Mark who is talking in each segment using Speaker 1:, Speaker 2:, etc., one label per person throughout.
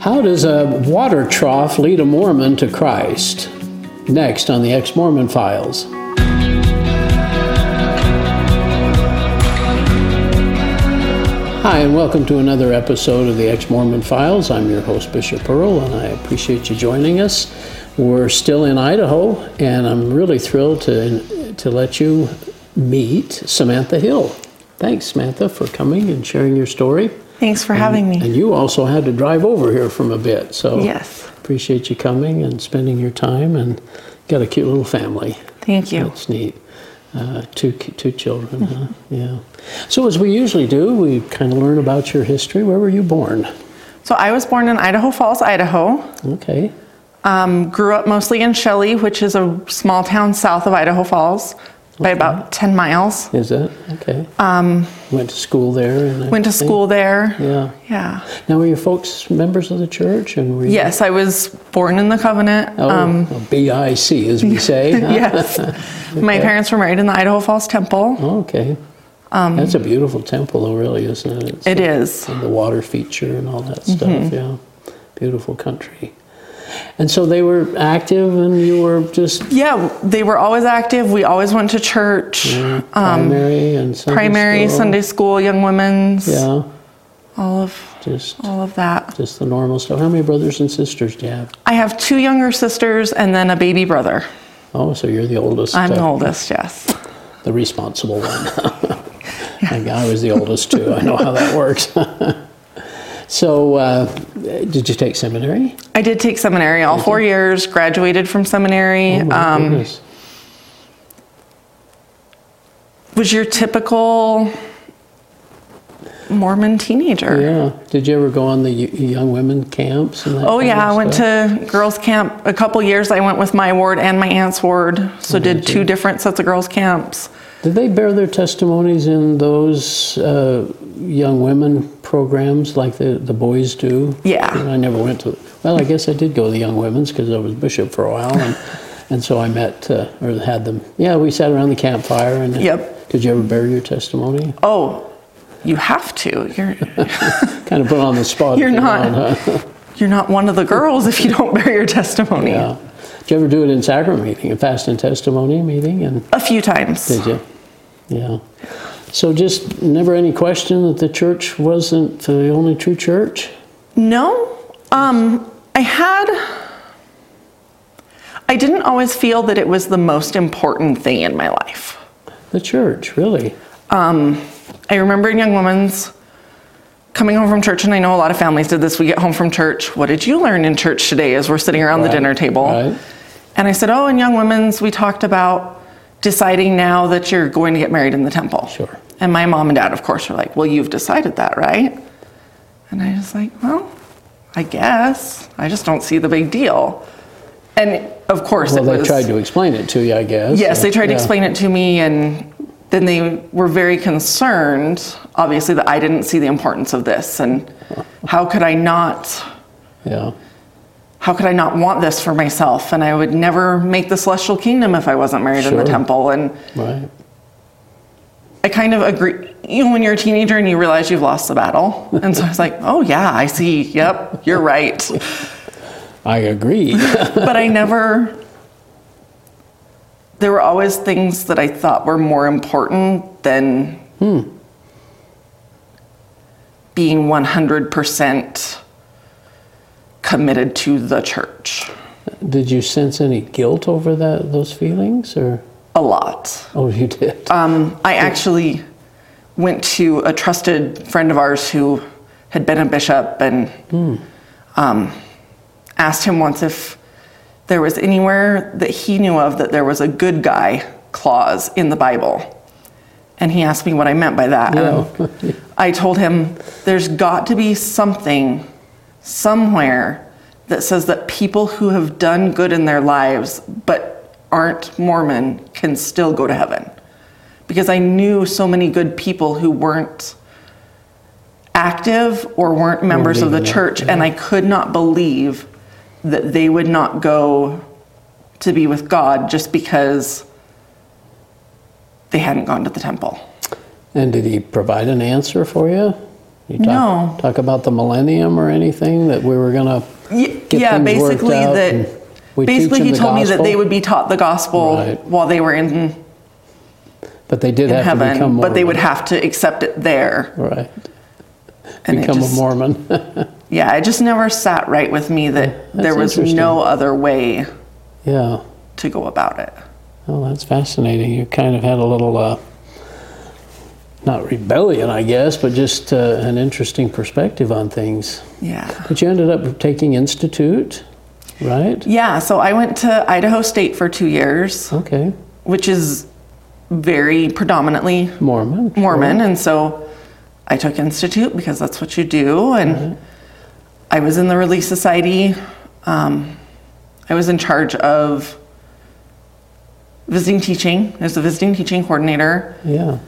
Speaker 1: How does a water trough lead a Mormon to Christ? Next on the Ex Mormon Files. Hi, and welcome to another episode of the Ex Mormon Files. I'm your host, Bishop Earl, and I appreciate you joining us. We're still in Idaho, and I'm really thrilled to, to let you meet Samantha Hill. Thanks, Samantha, for coming and sharing your story.
Speaker 2: Thanks for having me.
Speaker 1: And you also had to drive over here from a bit, so
Speaker 2: Yes.
Speaker 1: appreciate you coming and spending your time. And got a cute little family.
Speaker 2: Thank you.
Speaker 1: That's neat. Uh, two two children. Huh? Yeah. So as we usually do, we kind of learn about your history. Where were you born?
Speaker 2: So I was born in Idaho Falls, Idaho.
Speaker 1: Okay.
Speaker 2: Um, grew up mostly in Shelley, which is a small town south of Idaho Falls, by about 10 miles.
Speaker 1: Is that okay? Um, Went to school there. And
Speaker 2: Went to school there.
Speaker 1: Yeah.
Speaker 2: Yeah.
Speaker 1: Now, were your folks members of the church? And were you,
Speaker 2: Yes, I was born in the covenant.
Speaker 1: Oh,
Speaker 2: Um,
Speaker 1: well, BIC, as we say.
Speaker 2: yes. My parents were married in the Idaho Falls Temple.
Speaker 1: Okay. That's a beautiful temple, though, really, isn't it? It's
Speaker 2: Um, It is.
Speaker 1: and the water feature and all that
Speaker 2: Mm-hmm.
Speaker 1: stuff. Yeah, beautiful country. And so they were active, and you were just
Speaker 2: Yeah, they were always active. We always went to church.
Speaker 1: primary and Sunday
Speaker 2: Um, Primary,
Speaker 1: school.
Speaker 2: Sunday school, young women's,
Speaker 1: Yeah,
Speaker 2: all of
Speaker 1: just
Speaker 2: all of that.
Speaker 1: just the normal stuff. How many brothers and sisters do you have?
Speaker 2: I have two younger sisters and then a baby brother.
Speaker 1: Oh, so you're the oldest.
Speaker 2: I'm the
Speaker 1: uh,
Speaker 2: oldest, yes.
Speaker 1: the responsible one. I I was the oldest too. I know how that works. so, uh, did you take seminary?
Speaker 2: I did take seminary all four years, graduated from seminary.
Speaker 1: Oh my
Speaker 2: um,
Speaker 1: goodness.
Speaker 2: was your typical Mormon teenager.
Speaker 1: Yeah. Did you ever go on the y- young women camps?
Speaker 2: Oh yeah, I went to girls camp a couple years. I went with my ward and my aunt's ward, so did two different sets of girls camps.
Speaker 1: Did they bear their testimonies in those uh, young women programs like the, the boys do?
Speaker 2: Yeah.
Speaker 1: I never went to. Well, I guess I did go to the young women's because I was bishop for a while, and and so I met uh, or had them. Yeah, we sat around the campfire and.
Speaker 2: Yep.
Speaker 1: Did you ever bear your testimony?
Speaker 2: Oh, you have to. You're
Speaker 1: Kind of put on the spot.
Speaker 2: You're not.
Speaker 1: want, huh?
Speaker 2: you're not one of the girls if you don't bear your testimony.
Speaker 1: Yeah. Did you ever do it in sacrament meeting, a fast and testimony meeting, and
Speaker 2: A few times.
Speaker 1: did you? Yeah. So just never any question that the church wasn't the only true church.
Speaker 2: No. Um, I had. I didn't always feel that it was the most important thing in my life.
Speaker 1: The church, really.
Speaker 2: Um, I remember in Young Women's coming home from church, and I know a lot of families did this. We get home from church. What did you learn in church today as we're sitting around the dinner table?
Speaker 1: right.
Speaker 2: And I said, Oh, in Young Women's, we talked about deciding now that you're going to get married in the temple.
Speaker 1: Sure.
Speaker 2: And my mom and dad, of course, were like, Well, you've decided that, right? And I was like, Well, I guess. I just don't see the big deal. And of course,
Speaker 1: Well, they
Speaker 2: was.
Speaker 1: tried to explain it to you, I guess.
Speaker 2: Yes, they tried to explain it to me, and then they were very concerned, obviously, that I didn't see the importance of this, and how could I not,
Speaker 1: Yeah.
Speaker 2: How could I not want this for myself? And I would never make the celestial kingdom if I wasn't married in the temple. And
Speaker 1: Right.
Speaker 2: I kind of agree. You know, when you're a teenager and you realize you've lost the battle, and so I was like, oh yeah, I see. Yep, you're right.
Speaker 1: I agree.
Speaker 2: but I never. There were always things that I thought were more important than hmm. being 100% committed to the church.
Speaker 1: did you sense any guilt over that those feelings, or
Speaker 2: A lot.
Speaker 1: oh, you did?
Speaker 2: Um, I actually went to a trusted friend of ours who had been a bishop and um, asked him once if there was anywhere that he knew of that there was a good guy clause in the Bible. And he asked me what I meant by that.
Speaker 1: Yeah.
Speaker 2: I told him there's got to be something somewhere that says that people who have done good in their lives but aren't Mormon can still go to heaven. Because I knew so many good people who weren't active or weren't members of the church, and I could not believe that they would not go to be with God just because they hadn't gone to the temple.
Speaker 1: And did he provide an answer for you? You talk,
Speaker 2: No.
Speaker 1: Talk about the millennium or anything that we were gonna. Get
Speaker 2: yeah, basically that. Basically, he told me that they would be taught the gospel
Speaker 1: Right.
Speaker 2: while they were in,
Speaker 1: But they did have to become Mormon.
Speaker 2: but they would have to accept it there.
Speaker 1: right
Speaker 2: And
Speaker 1: become
Speaker 2: just-
Speaker 1: a Mormon.
Speaker 2: Yeah, it just never sat right with me that there was no other way
Speaker 1: yeah.
Speaker 2: to go about it.
Speaker 1: Well, that's fascinating. You kind of had a little, uh, not rebellion, I guess, but just uh, an interesting perspective on things.
Speaker 2: Yeah.
Speaker 1: But you ended up taking Institute, right?
Speaker 2: Yeah, so I went to Idaho State for two years,
Speaker 1: Okay.
Speaker 2: which is very predominantly
Speaker 1: Mormon. sure.
Speaker 2: Mormon, and so I took Institute because that's what you do, and I was in the Relief Society. Um, I was in charge of visiting teaching. I was the visiting teaching coordinator.
Speaker 1: Yeah.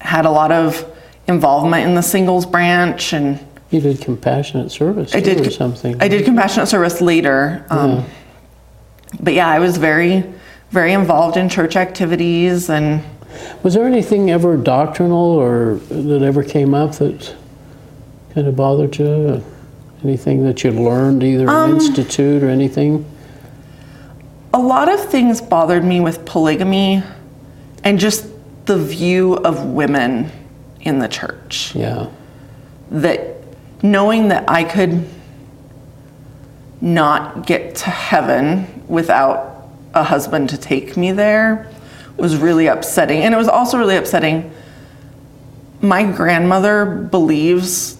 Speaker 2: Had a lot of involvement in the singles branch, and
Speaker 1: You did compassionate service
Speaker 2: I
Speaker 1: too,
Speaker 2: did
Speaker 1: or something.
Speaker 2: I did compassionate service later. Um, But yeah, I was very, very involved in church activities and.
Speaker 1: Was there anything ever doctrinal or that ever came up that kind of bothered you? Anything that you learned either
Speaker 2: Um,
Speaker 1: in Institute or anything?
Speaker 2: A lot of things bothered me with polygamy and just the view of women in the church.
Speaker 1: Yeah.
Speaker 2: That knowing that I could not get to heaven without a husband to take me there was really upsetting. And it was also really upsetting. My grandmother believes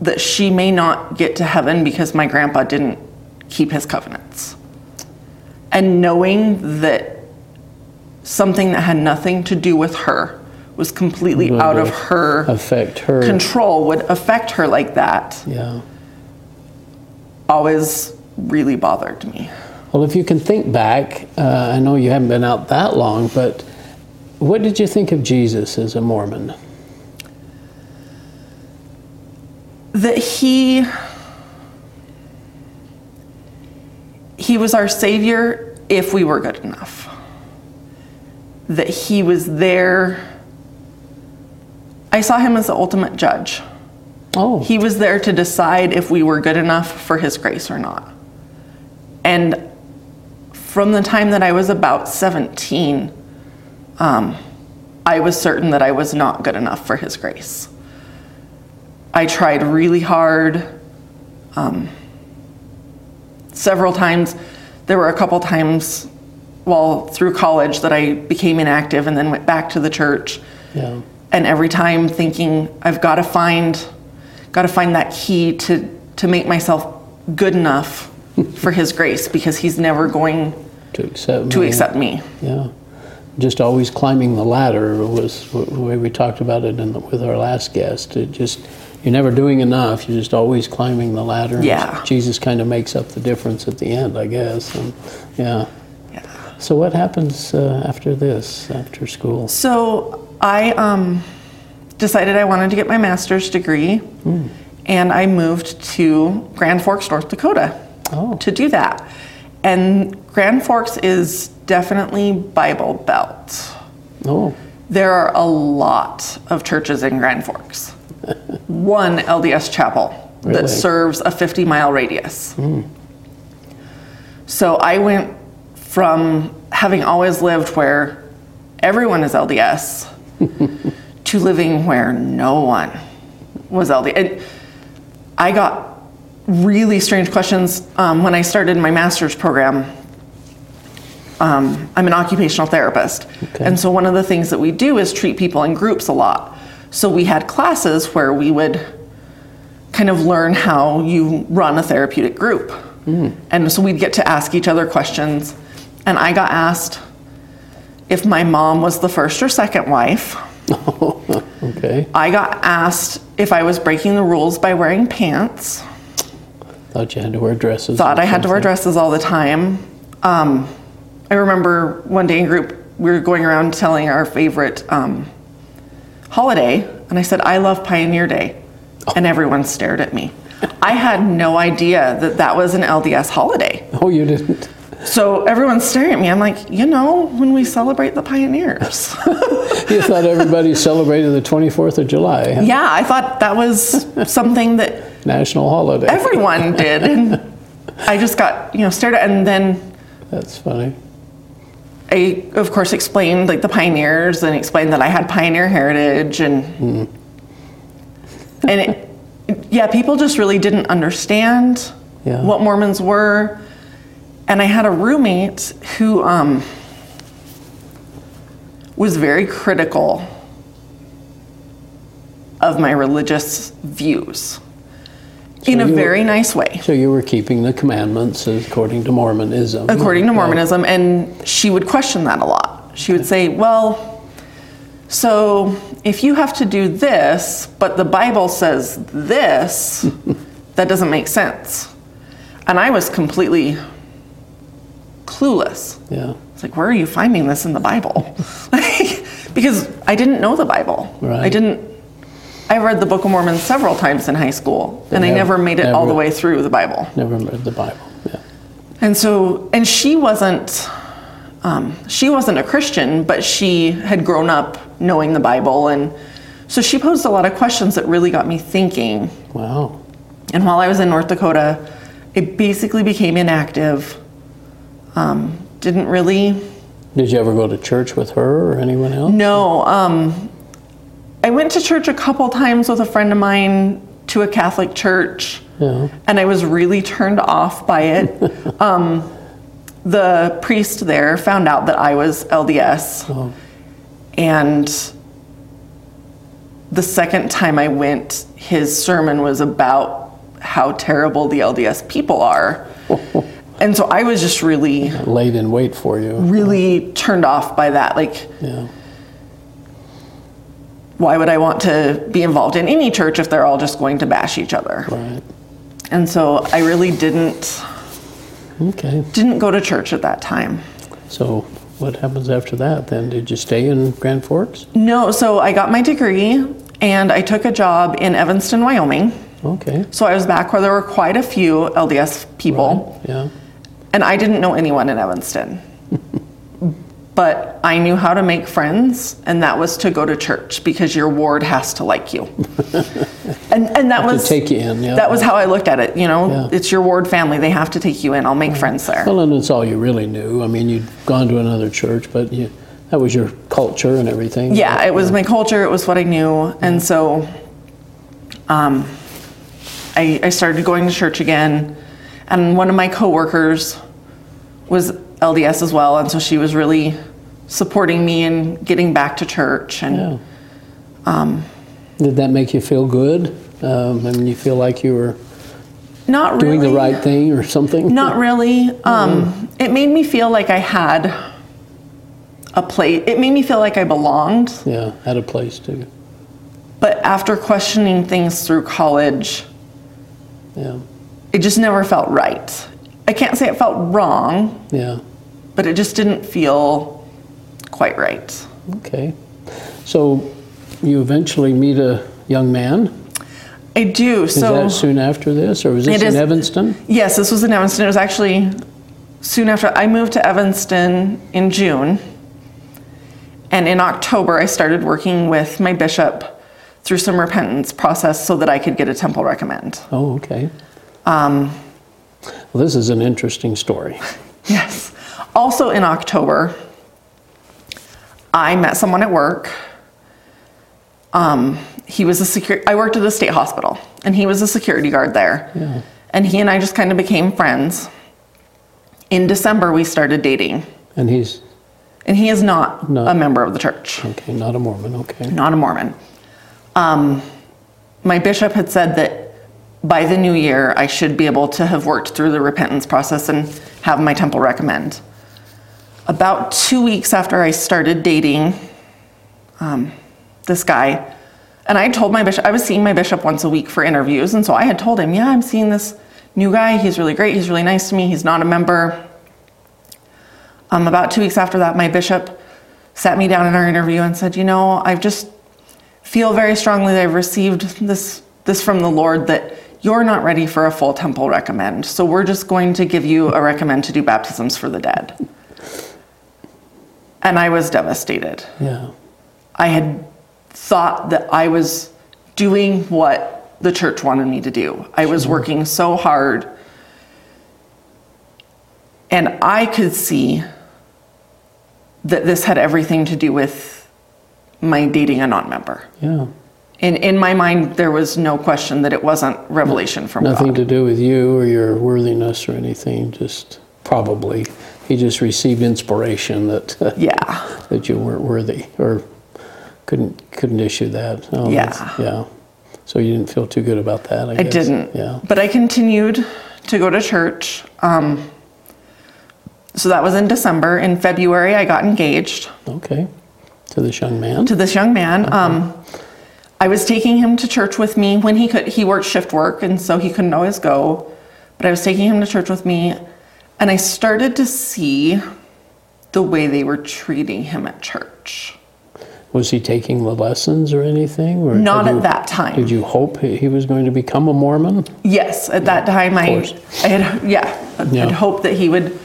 Speaker 2: that she may not get to heaven because my grandpa didn't keep his covenants. And knowing that something that had nothing to do with her was completely
Speaker 1: Would
Speaker 2: out of her
Speaker 1: affect her.
Speaker 2: control would affect her like that
Speaker 1: Yeah.
Speaker 2: always really bothered me.
Speaker 1: Well, if you can think back, uh, I know you haven't been out that long, but what did you think of Jesus as a Mormon?
Speaker 2: That he he was our savior if we were good enough. That he was there I saw him as the ultimate judge.
Speaker 1: Oh,
Speaker 2: He was there to decide if we were good enough for His grace or not. And from the time that I was about 17, um, I was certain that I was not good enough for His grace. I tried really hard. Um, several times, there were a couple times while through college that I became inactive and then went back to the church
Speaker 1: yeah.
Speaker 2: and every time thinking I've got to find got to find that key to to make myself good enough for his grace because he's never going
Speaker 1: To accept.
Speaker 2: to
Speaker 1: me.
Speaker 2: accept me.
Speaker 1: Yeah. Just always climbing the ladder was the way we talked about it in the, with our last guest. It just you're never doing enough. You're just always climbing the ladder.
Speaker 2: Yeah.
Speaker 1: Jesus kind of makes up the difference at the end, I guess. And yeah. So what happens uh, after this? After school?
Speaker 2: So I um, decided I wanted to get my master's degree and I moved to Grand Forks, North Dakota
Speaker 1: Oh.
Speaker 2: to do that. And Grand Forks is definitely Bible Belt.
Speaker 1: Oh.
Speaker 2: There are a lot of churches in Grand Forks. One LDS chapel
Speaker 1: Really?
Speaker 2: that serves a 50 mile radius. So I went from having always lived where everyone is LDS to living where no one was LDS. And I got really strange questions um, when I started my master's program. Um, I'm an occupational therapist.
Speaker 1: Okay.
Speaker 2: And so one of the things that we do is treat people in groups a lot. So we had classes where we would kind of learn how you run a therapeutic group. And so we'd get to ask each other questions. And I got asked if my mom was the first or second wife.
Speaker 1: Okay.
Speaker 2: I got asked if I was breaking the rules by wearing pants.
Speaker 1: Thought you had to wear dresses.
Speaker 2: Thought I had to wear dresses all the time. Um, I remember one day in group, we were going around telling our favorite um, holiday, and I said, I love Pioneer Day. And everyone stared at me. I had no idea that that was an LDS holiday.
Speaker 1: Oh, you didn't.
Speaker 2: So everyone's staring at me. I'm like, you know, when we celebrate the pioneers.
Speaker 1: you thought everybody celebrated the 24th of July, huh?
Speaker 2: yeah, I thought that was something that
Speaker 1: national holiday.
Speaker 2: everyone did. And I just got, you know, stared at, and then
Speaker 1: That's funny.
Speaker 2: I, of course, explained like the pioneers and explained that I had pioneer heritage and hmm. and it, yeah, people just really didn't understand
Speaker 1: Yeah.
Speaker 2: what Mormons were. And I had a roommate who um, was very critical of my religious views in a
Speaker 1: you were-
Speaker 2: very nice way
Speaker 1: So you were keeping the commandments according to Mormonism.
Speaker 2: according to
Speaker 1: Yeah.
Speaker 2: Mormonism, and she would question that a lot. She would say, Well, so if you have to do this, but the Bible says this, that doesn't make sense. And I was completely clueless.
Speaker 1: Yeah.
Speaker 2: It's like, where are you finding this in the Bible? because I didn't know the Bible.
Speaker 1: Right.
Speaker 2: I didn't. I read the Book of Mormon several times in high school, and I
Speaker 1: never-
Speaker 2: never made it all the way through the Bible.
Speaker 1: Never read the Bible. Yeah.
Speaker 2: And so, and she wasn't, um, she wasn't a Christian, but she had grown up knowing the Bible, and so she posed a lot of questions that really got me thinking.
Speaker 1: Wow.
Speaker 2: And while I was in North Dakota, it basically became inactive. Um, didn't really
Speaker 1: Did you ever go to church with her or anyone else?
Speaker 2: No, um, I went to church a couple times with a friend of mine to a Catholic church,
Speaker 1: Yeah.
Speaker 2: and I was really turned off by it. um, the priest there found out that I was LDS,
Speaker 1: Oh.
Speaker 2: and the second time I went, his sermon was about how terrible the LDS people are. And so I was just really,
Speaker 1: Laid in wait for you.
Speaker 2: really turned off by that. Like,
Speaker 1: Yeah.
Speaker 2: why would I want to be involved in any church if they're all just going to bash each other?
Speaker 1: Right.
Speaker 2: And so I really didn't
Speaker 1: Okay.
Speaker 2: didn't go to church at that time.
Speaker 1: So what happens after that then? Did you stay in Grand Forks?
Speaker 2: No, so I got my degree and I took a job in Evanston, Wyoming.
Speaker 1: Okay.
Speaker 2: So I was back where there were quite a few LDS people,
Speaker 1: Yeah.
Speaker 2: And I didn't know anyone in Evanston. but I knew how to make friends, and that was to go to church because your ward has to like you. and and that
Speaker 1: To
Speaker 2: was
Speaker 1: take you in, yeah.
Speaker 2: that was how I looked at it. You know,
Speaker 1: Yeah.
Speaker 2: it's your ward family; they have to take you in. I'll make friends there.
Speaker 1: Well, and it's all you really knew. I mean, you'd gone to another church, but you, that was your culture and everything.
Speaker 2: Yeah, it was my culture. It was what I knew, and so, um, I I started going to church again, and one of my coworkers was LDS as well, and so she was really supporting me in getting back to church, and
Speaker 1: Yeah. Did that make you feel good? Um, I mean, you feel like you were
Speaker 2: not
Speaker 1: doing
Speaker 2: really,
Speaker 1: the right thing or something?
Speaker 2: Not really. Um, It made me feel like I had a place. It made me feel like I belonged.
Speaker 1: Yeah, had a place to.
Speaker 2: But after questioning things through college,
Speaker 1: Yeah.
Speaker 2: it just never felt right. I can't say it felt wrong,
Speaker 1: Yeah.
Speaker 2: but it just didn't feel quite right.
Speaker 1: Okay. So you eventually meet a young man.
Speaker 2: I do.
Speaker 1: Is
Speaker 2: so
Speaker 1: that soon after this, or was this
Speaker 2: It
Speaker 1: in
Speaker 2: is-
Speaker 1: Evanston?
Speaker 2: yes, this was in Evanston. It was actually soon after I moved to Evanston in June. And in October, I started working with my bishop through some repentance process so that I could get a temple recommend.
Speaker 1: Oh, okay.
Speaker 2: Um,
Speaker 1: Well, this is an interesting story.
Speaker 2: Yes. Also in October, I met someone at work. Um, he was a secure. I worked at the state hospital, and he was a security guard there.
Speaker 1: Yeah.
Speaker 2: And he and I just kind of became friends. In December, we started dating,
Speaker 1: And he's,
Speaker 2: and he is not
Speaker 1: No.
Speaker 2: a member of the church,
Speaker 1: okay, not a Mormon, okay.
Speaker 2: not a Mormon. Um, my bishop had said that by the new year, I should be able to have worked through the repentance process and have my temple recommend. About two weeks after I started dating um, this guy, and I told my bishop, I was seeing my bishop once a week for interviews, and so I had told him, Yeah, I'm seeing this new guy. He's really great. He's really nice to me. He's not a member. Um, about two weeks after that, my bishop sat me down in our interview and said, You know, I just feel very strongly that I've received this, this from the Lord that you're not ready for a full temple recommend. So we're just going to give you a recommend to do baptisms for the dead. And I was devastated.
Speaker 1: Yeah.
Speaker 2: I had thought that I was doing what the church wanted me to do. I was working so hard. And I could see that this had everything to do with my dating a non member.
Speaker 1: Yeah.
Speaker 2: In, in my mind, there was no question that it wasn't revelation from God.
Speaker 1: Nothing
Speaker 2: God.
Speaker 1: to do with you or your worthiness or anything. Just probably he just received inspiration that
Speaker 2: Yeah.
Speaker 1: that you weren't worthy or couldn't couldn't issue that. Oh,
Speaker 2: Yeah.
Speaker 1: Yeah. So you didn't feel too good about that. I,
Speaker 2: I
Speaker 1: guess.
Speaker 2: didn't.
Speaker 1: Yeah.
Speaker 2: But I continued to go to church. Um, so that was in December. In February, I got engaged
Speaker 1: Okay. To this young man.
Speaker 2: to this young man. Um, I was taking him to church with me when he could. He worked shift work, and so he couldn't always go. But I was taking him to church with me, and I started to see the way they were treating him at church.
Speaker 1: Was he taking the lessons or anything? Or
Speaker 2: Not at
Speaker 1: you-
Speaker 2: that time.
Speaker 1: Did you hope he was going to become a Mormon?
Speaker 2: Yes, at that time I. I had yeah, I
Speaker 1: Yeah.
Speaker 2: had hoped that he would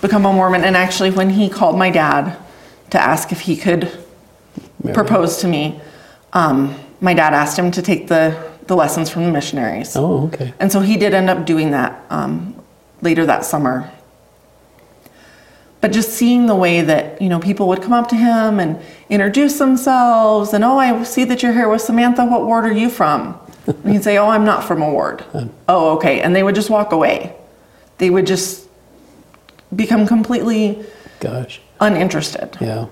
Speaker 2: become a Mormon. And actually, when he called my dad to ask if he could
Speaker 1: Mary?
Speaker 2: propose to me, um, my dad asked him to take the the lessons from the missionaries,
Speaker 1: Oh, okay.
Speaker 2: and so he did end up doing that um, later that summer. But just seeing the way that you know people would come up to him and introduce themselves, and oh, I see that you're here with Samantha. What ward are you from? And he'd say, oh, I'm not from a ward. oh, okay, and they would just walk away. They would just become completely
Speaker 1: Gosh.
Speaker 2: uninterested.
Speaker 1: Yeah.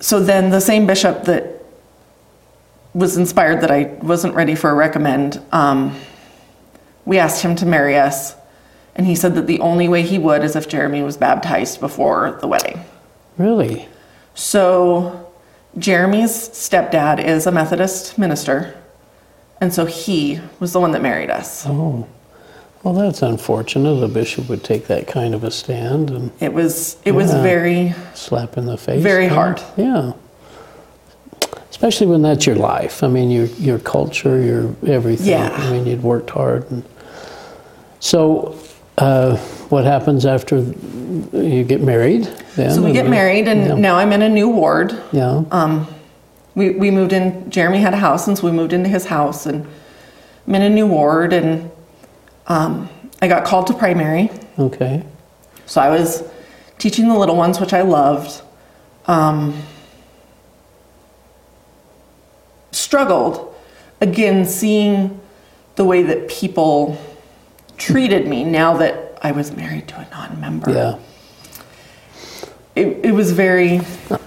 Speaker 2: So then the same bishop that was inspired that I wasn't ready for a recommend, um, we asked him to marry us, and he said that the only way he would is if Jeremy was baptized before the wedding.
Speaker 1: Really?
Speaker 2: So Jeremy's stepdad is a Methodist minister, and so he was the one that married us.
Speaker 1: Oh. Well, that's unfortunate. A bishop would take that kind of a stand and
Speaker 2: It was it was very
Speaker 1: slap in the face.
Speaker 2: Very hard.
Speaker 1: Yeah. Especially when that's your life. I mean, your your culture, your everything.
Speaker 2: Yeah.
Speaker 1: I mean, you'd worked hard. And so, uh, what happens after you get married? Then
Speaker 2: so we get married, and
Speaker 1: yeah.
Speaker 2: now I'm in a new ward.
Speaker 1: Yeah.
Speaker 2: Um, we, we moved in, Jeremy had a house, and so we moved into his house, and I'm in a new ward, and um, I got called to primary.
Speaker 1: okay.
Speaker 2: So I was teaching the little ones, which I loved. Um, struggled again seeing the way that people treated me now that I was married to a non member.
Speaker 1: Yeah.
Speaker 2: It, it was very,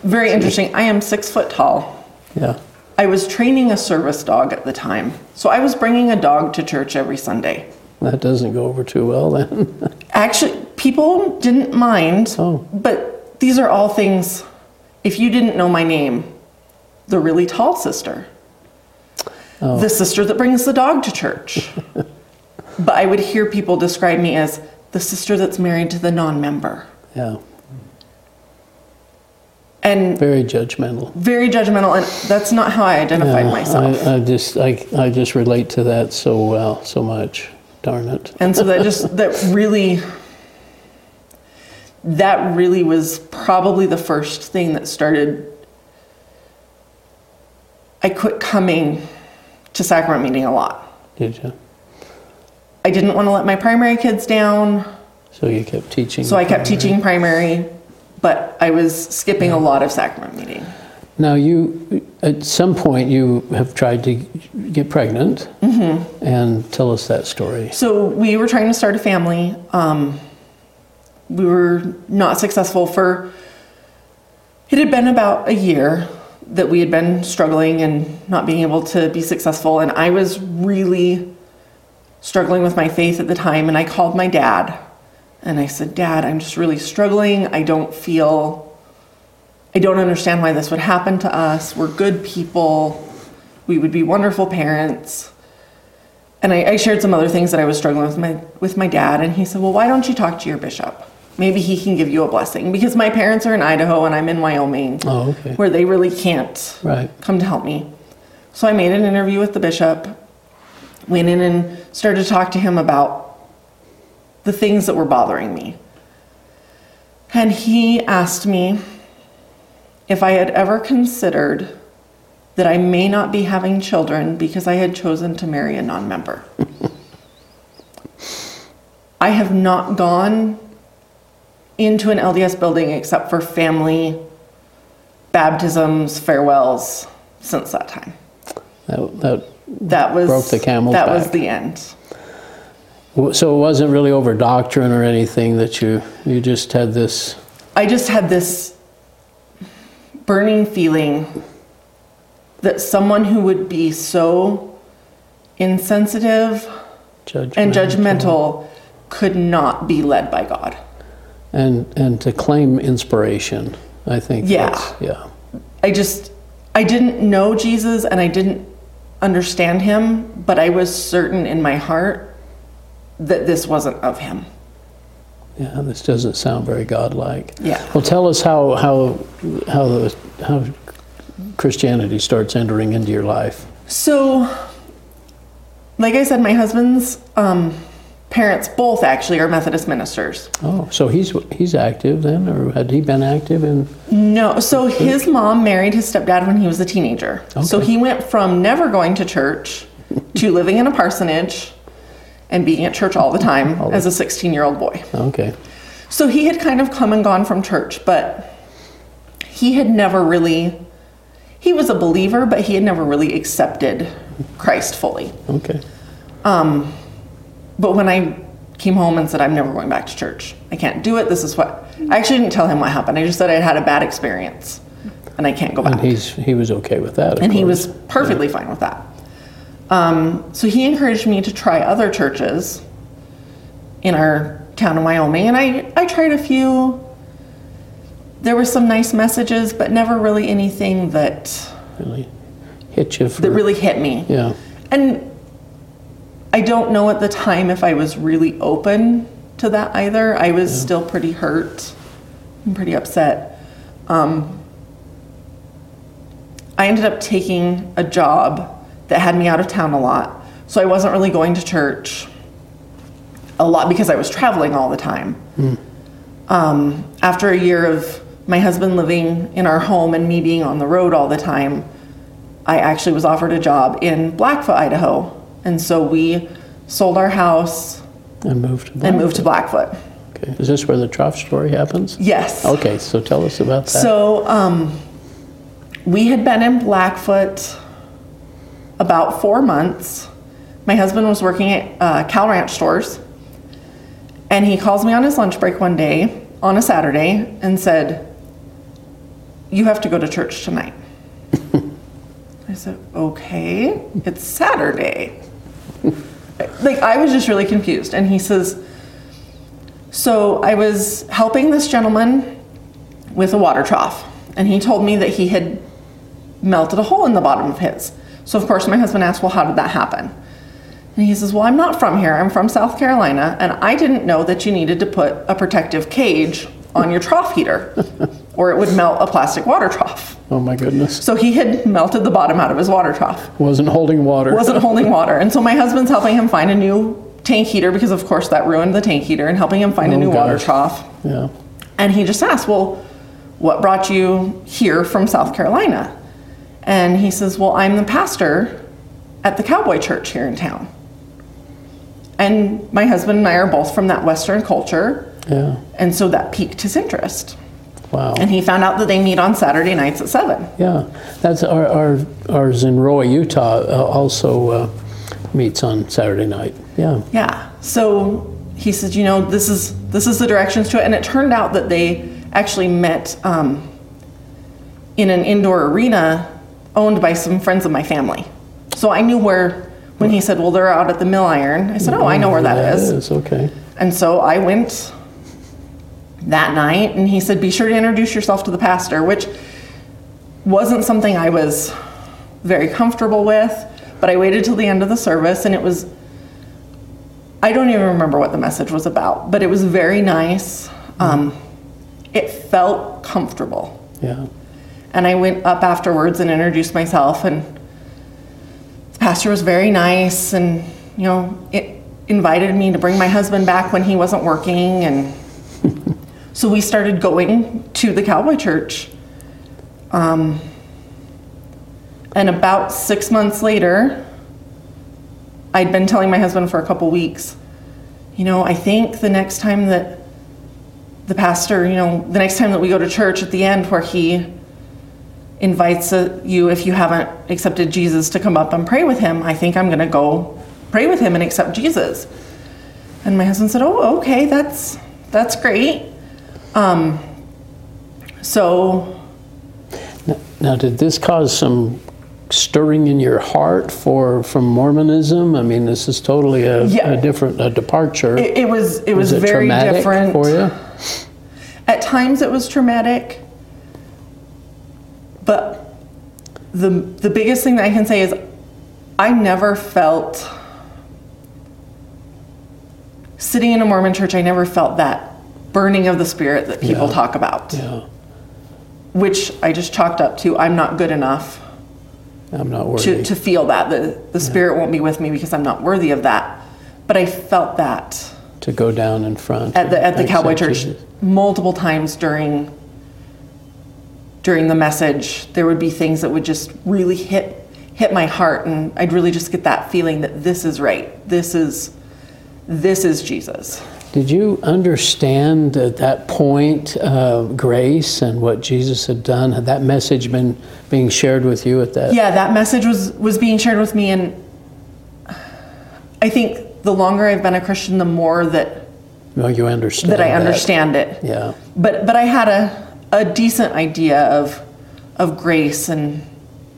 Speaker 2: very interesting. I am six foot tall.
Speaker 1: Yeah.
Speaker 2: I was training a service dog at the time. So I was bringing a dog to church every Sunday.
Speaker 1: That doesn't go over too well then.
Speaker 2: Actually, people didn't mind,
Speaker 1: Oh.
Speaker 2: but these are all things. If you didn't know my name, the really tall sister,
Speaker 1: Oh.
Speaker 2: the sister that brings the dog to church. but I would hear people describe me as the sister that's married to the non member.
Speaker 1: yeah.
Speaker 2: And
Speaker 1: Very judgmental.
Speaker 2: very judgmental, and that's not how I identified
Speaker 1: Yeah,
Speaker 2: myself.
Speaker 1: I, I just I, I just relate to that so well, so much. Darn it.
Speaker 2: and so that just that really that really was probably the first thing that started i quit coming to sacrament meeting a lot
Speaker 1: Did you?
Speaker 2: i didn't want to let my primary kids down
Speaker 1: So you kept teaching.
Speaker 2: so i kept teaching primary but i was skipping a lot of sacrament meeting
Speaker 1: Now you, at some point, you have tried to get pregnant,
Speaker 2: Mm-hmm.
Speaker 1: and tell us that story.
Speaker 2: so we were trying to start a family. Um, we were not successful for it had been about a year that we had been struggling and not being able to be successful. And i was really struggling with my faith at the time. And i called my dad. And i said dad i'm just really struggling. I don't feel i don't understand why this would happen to us we're good people we would be wonderful parents and I, I shared some other things that I was struggling with my with my dad, and he said, "Well, why don't you talk to your bishop? Maybe he can give you a blessing." Because my parents are in Idaho and I'm in Wyoming,
Speaker 1: Oh, okay.
Speaker 2: where they really can't
Speaker 1: Right.
Speaker 2: come to help me. So I made an interview with the bishop, went in and started to talk to him about the things that were bothering me. And he asked me if I had ever considered that I may not be having children because I had chosen to marry a non member. I have not gone into an LDS building except for family baptisms, farewells since that time.
Speaker 1: That, that,
Speaker 2: That was
Speaker 1: Broke the camel's
Speaker 2: That was
Speaker 1: back.
Speaker 2: the end.
Speaker 1: so it wasn't really over doctrine or anything that you, you just had this,
Speaker 2: I just had this burning feeling that someone who would be so insensitive
Speaker 1: judgment.
Speaker 2: and judgmental could not be led by God.
Speaker 1: And, and to claim inspiration, I think
Speaker 2: Yeah.
Speaker 1: yeah.
Speaker 2: I just I didn't know Jesus and I didn't understand him, but I was certain in my heart that this wasn't of him.
Speaker 1: Yeah, this doesn't sound very godlike.
Speaker 2: Yeah.
Speaker 1: Well, tell us how how how the how Christianity starts entering into your life.
Speaker 2: So, like I said, my husband's um, parents both actually are Methodist ministers.
Speaker 1: Oh, so he's he's active then, or had he been active in?
Speaker 2: No, so his mom married his stepdad when he was a teenager.
Speaker 1: Okay.
Speaker 2: So he went from never going to church to living in a parsonage and being at church all the time
Speaker 1: All
Speaker 2: as a 16 year old boy.
Speaker 1: Okay,
Speaker 2: So he had kind of come and gone from church, but he had never really, he was a believer, but he had never really accepted Christ fully.
Speaker 1: okay, Um,
Speaker 2: But when I came home and said, I'm never going back to church, I can't do it, this is what, I actually didn't tell him what happened. I just said I had had a bad experience and I can't go back.
Speaker 1: and he's he was okay with that. of
Speaker 2: And he was perfectly fine with that. Um, so he encouraged me to try other churches in our town of Wyoming, and I, I tried a few. There were some nice messages, but never really anything that
Speaker 1: really hit you for
Speaker 2: that really hit me.
Speaker 1: yeah.
Speaker 2: And I don't know at the time if I was really open to that either. I was still pretty hurt and pretty upset. Um, I ended up taking a job that had me out of town a lot. So I wasn't really going to church a lot because I was traveling all the time. Um, after a year of my husband living in our home and me being on the road all the time, I actually was offered a job in Blackfoot, Idaho. And so we sold our house
Speaker 1: And moved to
Speaker 2: and moved to Blackfoot.
Speaker 1: Okay, is this where the trough story happens?
Speaker 2: Yes.
Speaker 1: Okay, so tell us about that.
Speaker 2: So um, we had been in Blackfoot about four months. My husband was working at uh, Cal Ranch stores, and he calls me on his lunch break one day on a Saturday and said, "You have to go to church tonight." I said, "Okay, it's Saturday." like I was just really confused, and he says, "So I was helping this gentleman." with a water trough. And he told me that he had melted a hole in the bottom of his. So, of course, my husband asked, Well, how did that happen? And he says, Well, I'm not from here. I'm from South Carolina. And I didn't know that you needed to put a protective cage on your trough heater or it would melt a plastic water trough.
Speaker 1: oh my goodness,
Speaker 2: So he had melted the bottom out of his water trough
Speaker 1: wasn't holding water.
Speaker 2: wasn't holding water. And so my husband's helping him find a new tank heater because, of course, that ruined the tank heater and helping him find a
Speaker 1: Oh,
Speaker 2: new water trough.
Speaker 1: Yeah.
Speaker 2: And he just asked, Well, what brought you here from South Carolina? And he says, Well, I'm the pastor at the cowboy church here in town. And my husband and I are both from that Western culture.
Speaker 1: Yeah.
Speaker 2: And so that piqued his interest.
Speaker 1: Wow.
Speaker 2: And he found out that they meet on Saturday nights at 7.
Speaker 1: Yeah, that's our, our ours in Roy, Utah. Uh, also uh, meets on Saturday night. Yeah.
Speaker 2: Yeah. So he says, you know, this is this is the directions to it, and it turned out that they actually met um, in an indoor arena owned by some friends of my family. So I knew where when he said, "Well, they're out at the Mill Iron." I said, "Oh, I know where that is."
Speaker 1: Okay.
Speaker 2: And so I went that night, and he said, "Be sure to introduce yourself to the pastor," which wasn't something I was very comfortable with. But I waited till the end of the service, and it was. I don't even remember what the message was about, but it was very nice. Um, it felt comfortable.
Speaker 1: Yeah.
Speaker 2: And I went up afterwards and introduced myself, and the pastor was very nice, and you know, it invited me to bring my husband back when he wasn't working, and So we started going to the cowboy church. Um, and about six months later, I'd been telling my husband for a couple weeks, you know, I think the next time that the pastor, you know, the next time that we go to church at the end where he invites uh, you, if you haven't accepted Jesus, to come up and pray with him, I think I'm going to go pray with him and accept Jesus. And my husband said, "Oh, okay, that's that's great." Um, so
Speaker 1: Now, now, did this cause some stirring in your heart for from Mormonism? I mean, this is totally a,
Speaker 2: Yeah.
Speaker 1: a different a departure.
Speaker 2: it, it was it was,
Speaker 1: it
Speaker 2: very different
Speaker 1: for you?
Speaker 2: At times it was traumatic, but the the biggest thing that I can say is I never felt sitting in a Mormon church. I never felt that burning of the spirit that people
Speaker 1: Yeah.
Speaker 2: talk about,
Speaker 1: Yeah,
Speaker 2: which I just chalked up to I'm not good enough
Speaker 1: I'm not worthy.
Speaker 2: to, to feel that the the spirit won't be with me because I'm not worthy of that. But I felt that
Speaker 1: to go down in front
Speaker 2: at the at the cowboy church
Speaker 1: Jesus.
Speaker 2: multiple times during during the message there would be things that would just really hit hit my heart and I'd really just get that feeling that this is right this is this is Jesus
Speaker 1: Did you understand at that point uh, grace and what Jesus had done? Had that message been being shared with you at that?
Speaker 2: yeah that message was was being shared with me and I think the longer I've been a Christian the more that
Speaker 1: Well, you understand
Speaker 2: that I understand it
Speaker 1: Yeah,
Speaker 2: but but I had a a decent idea of of grace and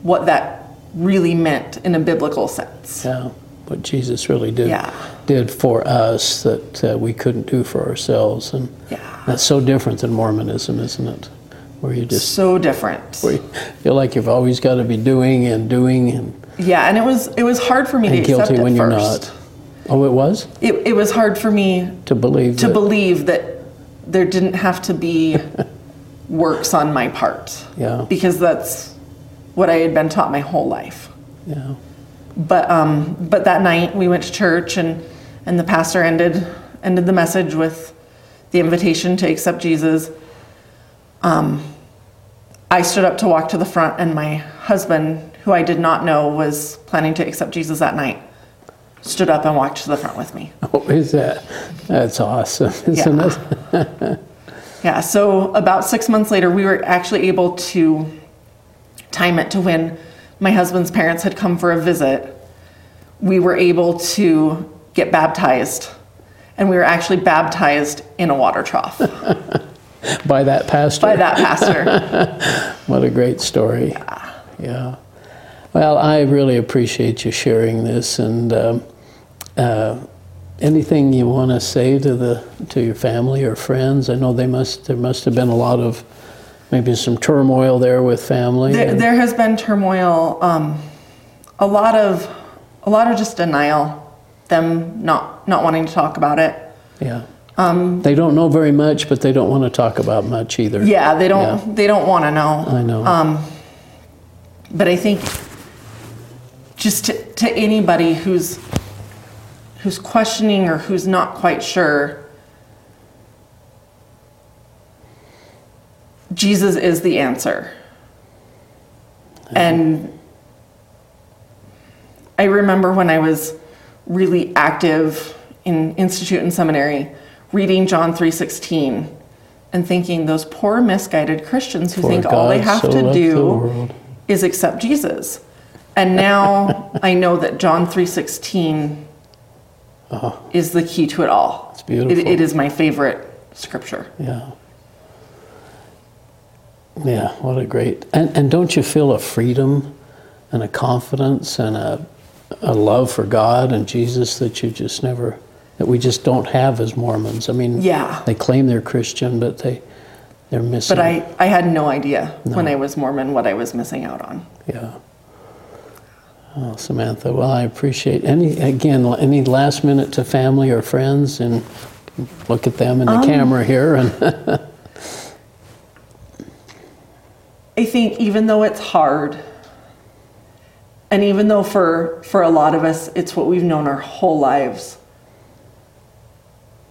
Speaker 2: what that really meant in a biblical sense.
Speaker 1: yeah. What Jesus really did
Speaker 2: Yeah.
Speaker 1: did for us that uh, we couldn't do for ourselves, and
Speaker 2: Yeah.
Speaker 1: that's so different than Mormonism, isn't it? Where you just
Speaker 2: So different.
Speaker 1: where you feel like you've always got to be doing and doing and,
Speaker 2: Yeah, and it was it was hard for me to accept
Speaker 1: guilty
Speaker 2: at
Speaker 1: when you're
Speaker 2: first.
Speaker 1: not. Oh, it was
Speaker 2: It it was hard for me
Speaker 1: to believe
Speaker 2: to
Speaker 1: that.
Speaker 2: believe that there didn't have to be works on my part.
Speaker 1: Yeah.
Speaker 2: Because that's what I had been taught my whole life.
Speaker 1: yeah.
Speaker 2: But um, but that night we went to church and and the pastor ended ended the message with the invitation to accept Jesus. Um, I stood up to walk to the front, and my husband, who I did not know was planning to accept Jesus that night, stood up and walked to the front with me.
Speaker 1: Oh, is that? That's awesome, isn't
Speaker 2: Yeah.
Speaker 1: it?
Speaker 2: Yeah, so about six months later, we were actually able to time it to when my husband's parents had come for a visit. We were able to get baptized, and we were actually baptized in a water trough
Speaker 1: By that pastor.
Speaker 2: by that pastor.
Speaker 1: What a great story. Yeah. yeah. Well, I really appreciate you sharing this, and um, uh, anything you want to say to the to your family or friends. I know they must there must have been a lot of maybe some turmoil there with family.
Speaker 2: There, there has been turmoil, um, a lot of, a lot of just denial, them not not wanting to talk about it.
Speaker 1: yeah. they don't know very much, but they don't want to talk about much either.
Speaker 2: Yeah, they don't
Speaker 1: Yeah.
Speaker 2: they don't want to know.
Speaker 1: I know.
Speaker 2: Um, but I think just to, to anybody who's who's questioning or who's not quite sure, Jesus is the answer. And I remember when I was really active in institute and seminary, reading John 3:16 and thinking those poor misguided Christians who
Speaker 1: For
Speaker 2: think all they have
Speaker 1: so
Speaker 2: to do is accept Jesus. And now I know that John 3:16 Uh-huh. is the key to it all.
Speaker 1: It's beautiful.
Speaker 2: It, it is my favorite scripture.
Speaker 1: Yeah. Yeah, what a great. And, and don't you feel a freedom and a confidence and a, a love for God and Jesus that you just never, that we just don't have as Mormons? I mean,
Speaker 2: Yeah.
Speaker 1: they claim they're Christian, but they, they're missing.
Speaker 2: But I, I had no idea when I was Mormon what I was missing out on.
Speaker 1: Yeah. Oh, Samantha, well, I appreciate any, again, any last minute to family or friends and look at them in the
Speaker 2: Um,
Speaker 1: camera here and
Speaker 2: I think even though it's hard, and even though for, for a lot of us it's what we've known our whole lives,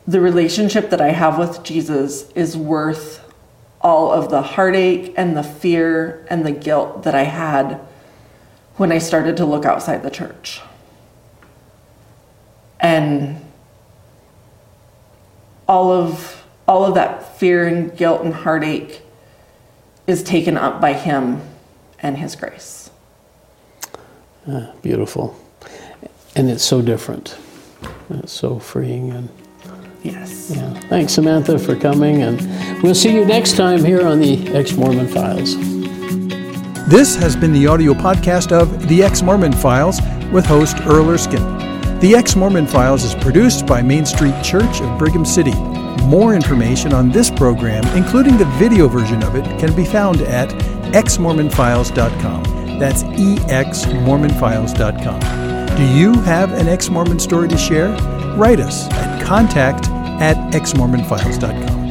Speaker 2: the relationship that I have with Jesus is worth all of the heartache and the fear and the guilt that I had when I started to look outside the church. And all of all of that fear and guilt and heartache is taken up by him and his grace.
Speaker 1: Ah, beautiful. And it's so different. It's so freeing and
Speaker 2: Yes.
Speaker 1: yeah. Thanks Samantha for coming and we'll see you next time here on the Ex-Mormon Files.
Speaker 3: This has been the audio podcast of The Ex Mormon Files with host Earl Erskine. The Ex Mormon Files is produced by Main Street Church of Brigham City. More information on this program, including the video version of it, can be found at exmormonfiles.com. That's exmormonfiles.com. Do you have an ex Mormon story to share? Write us at contact at exmormonfiles.com.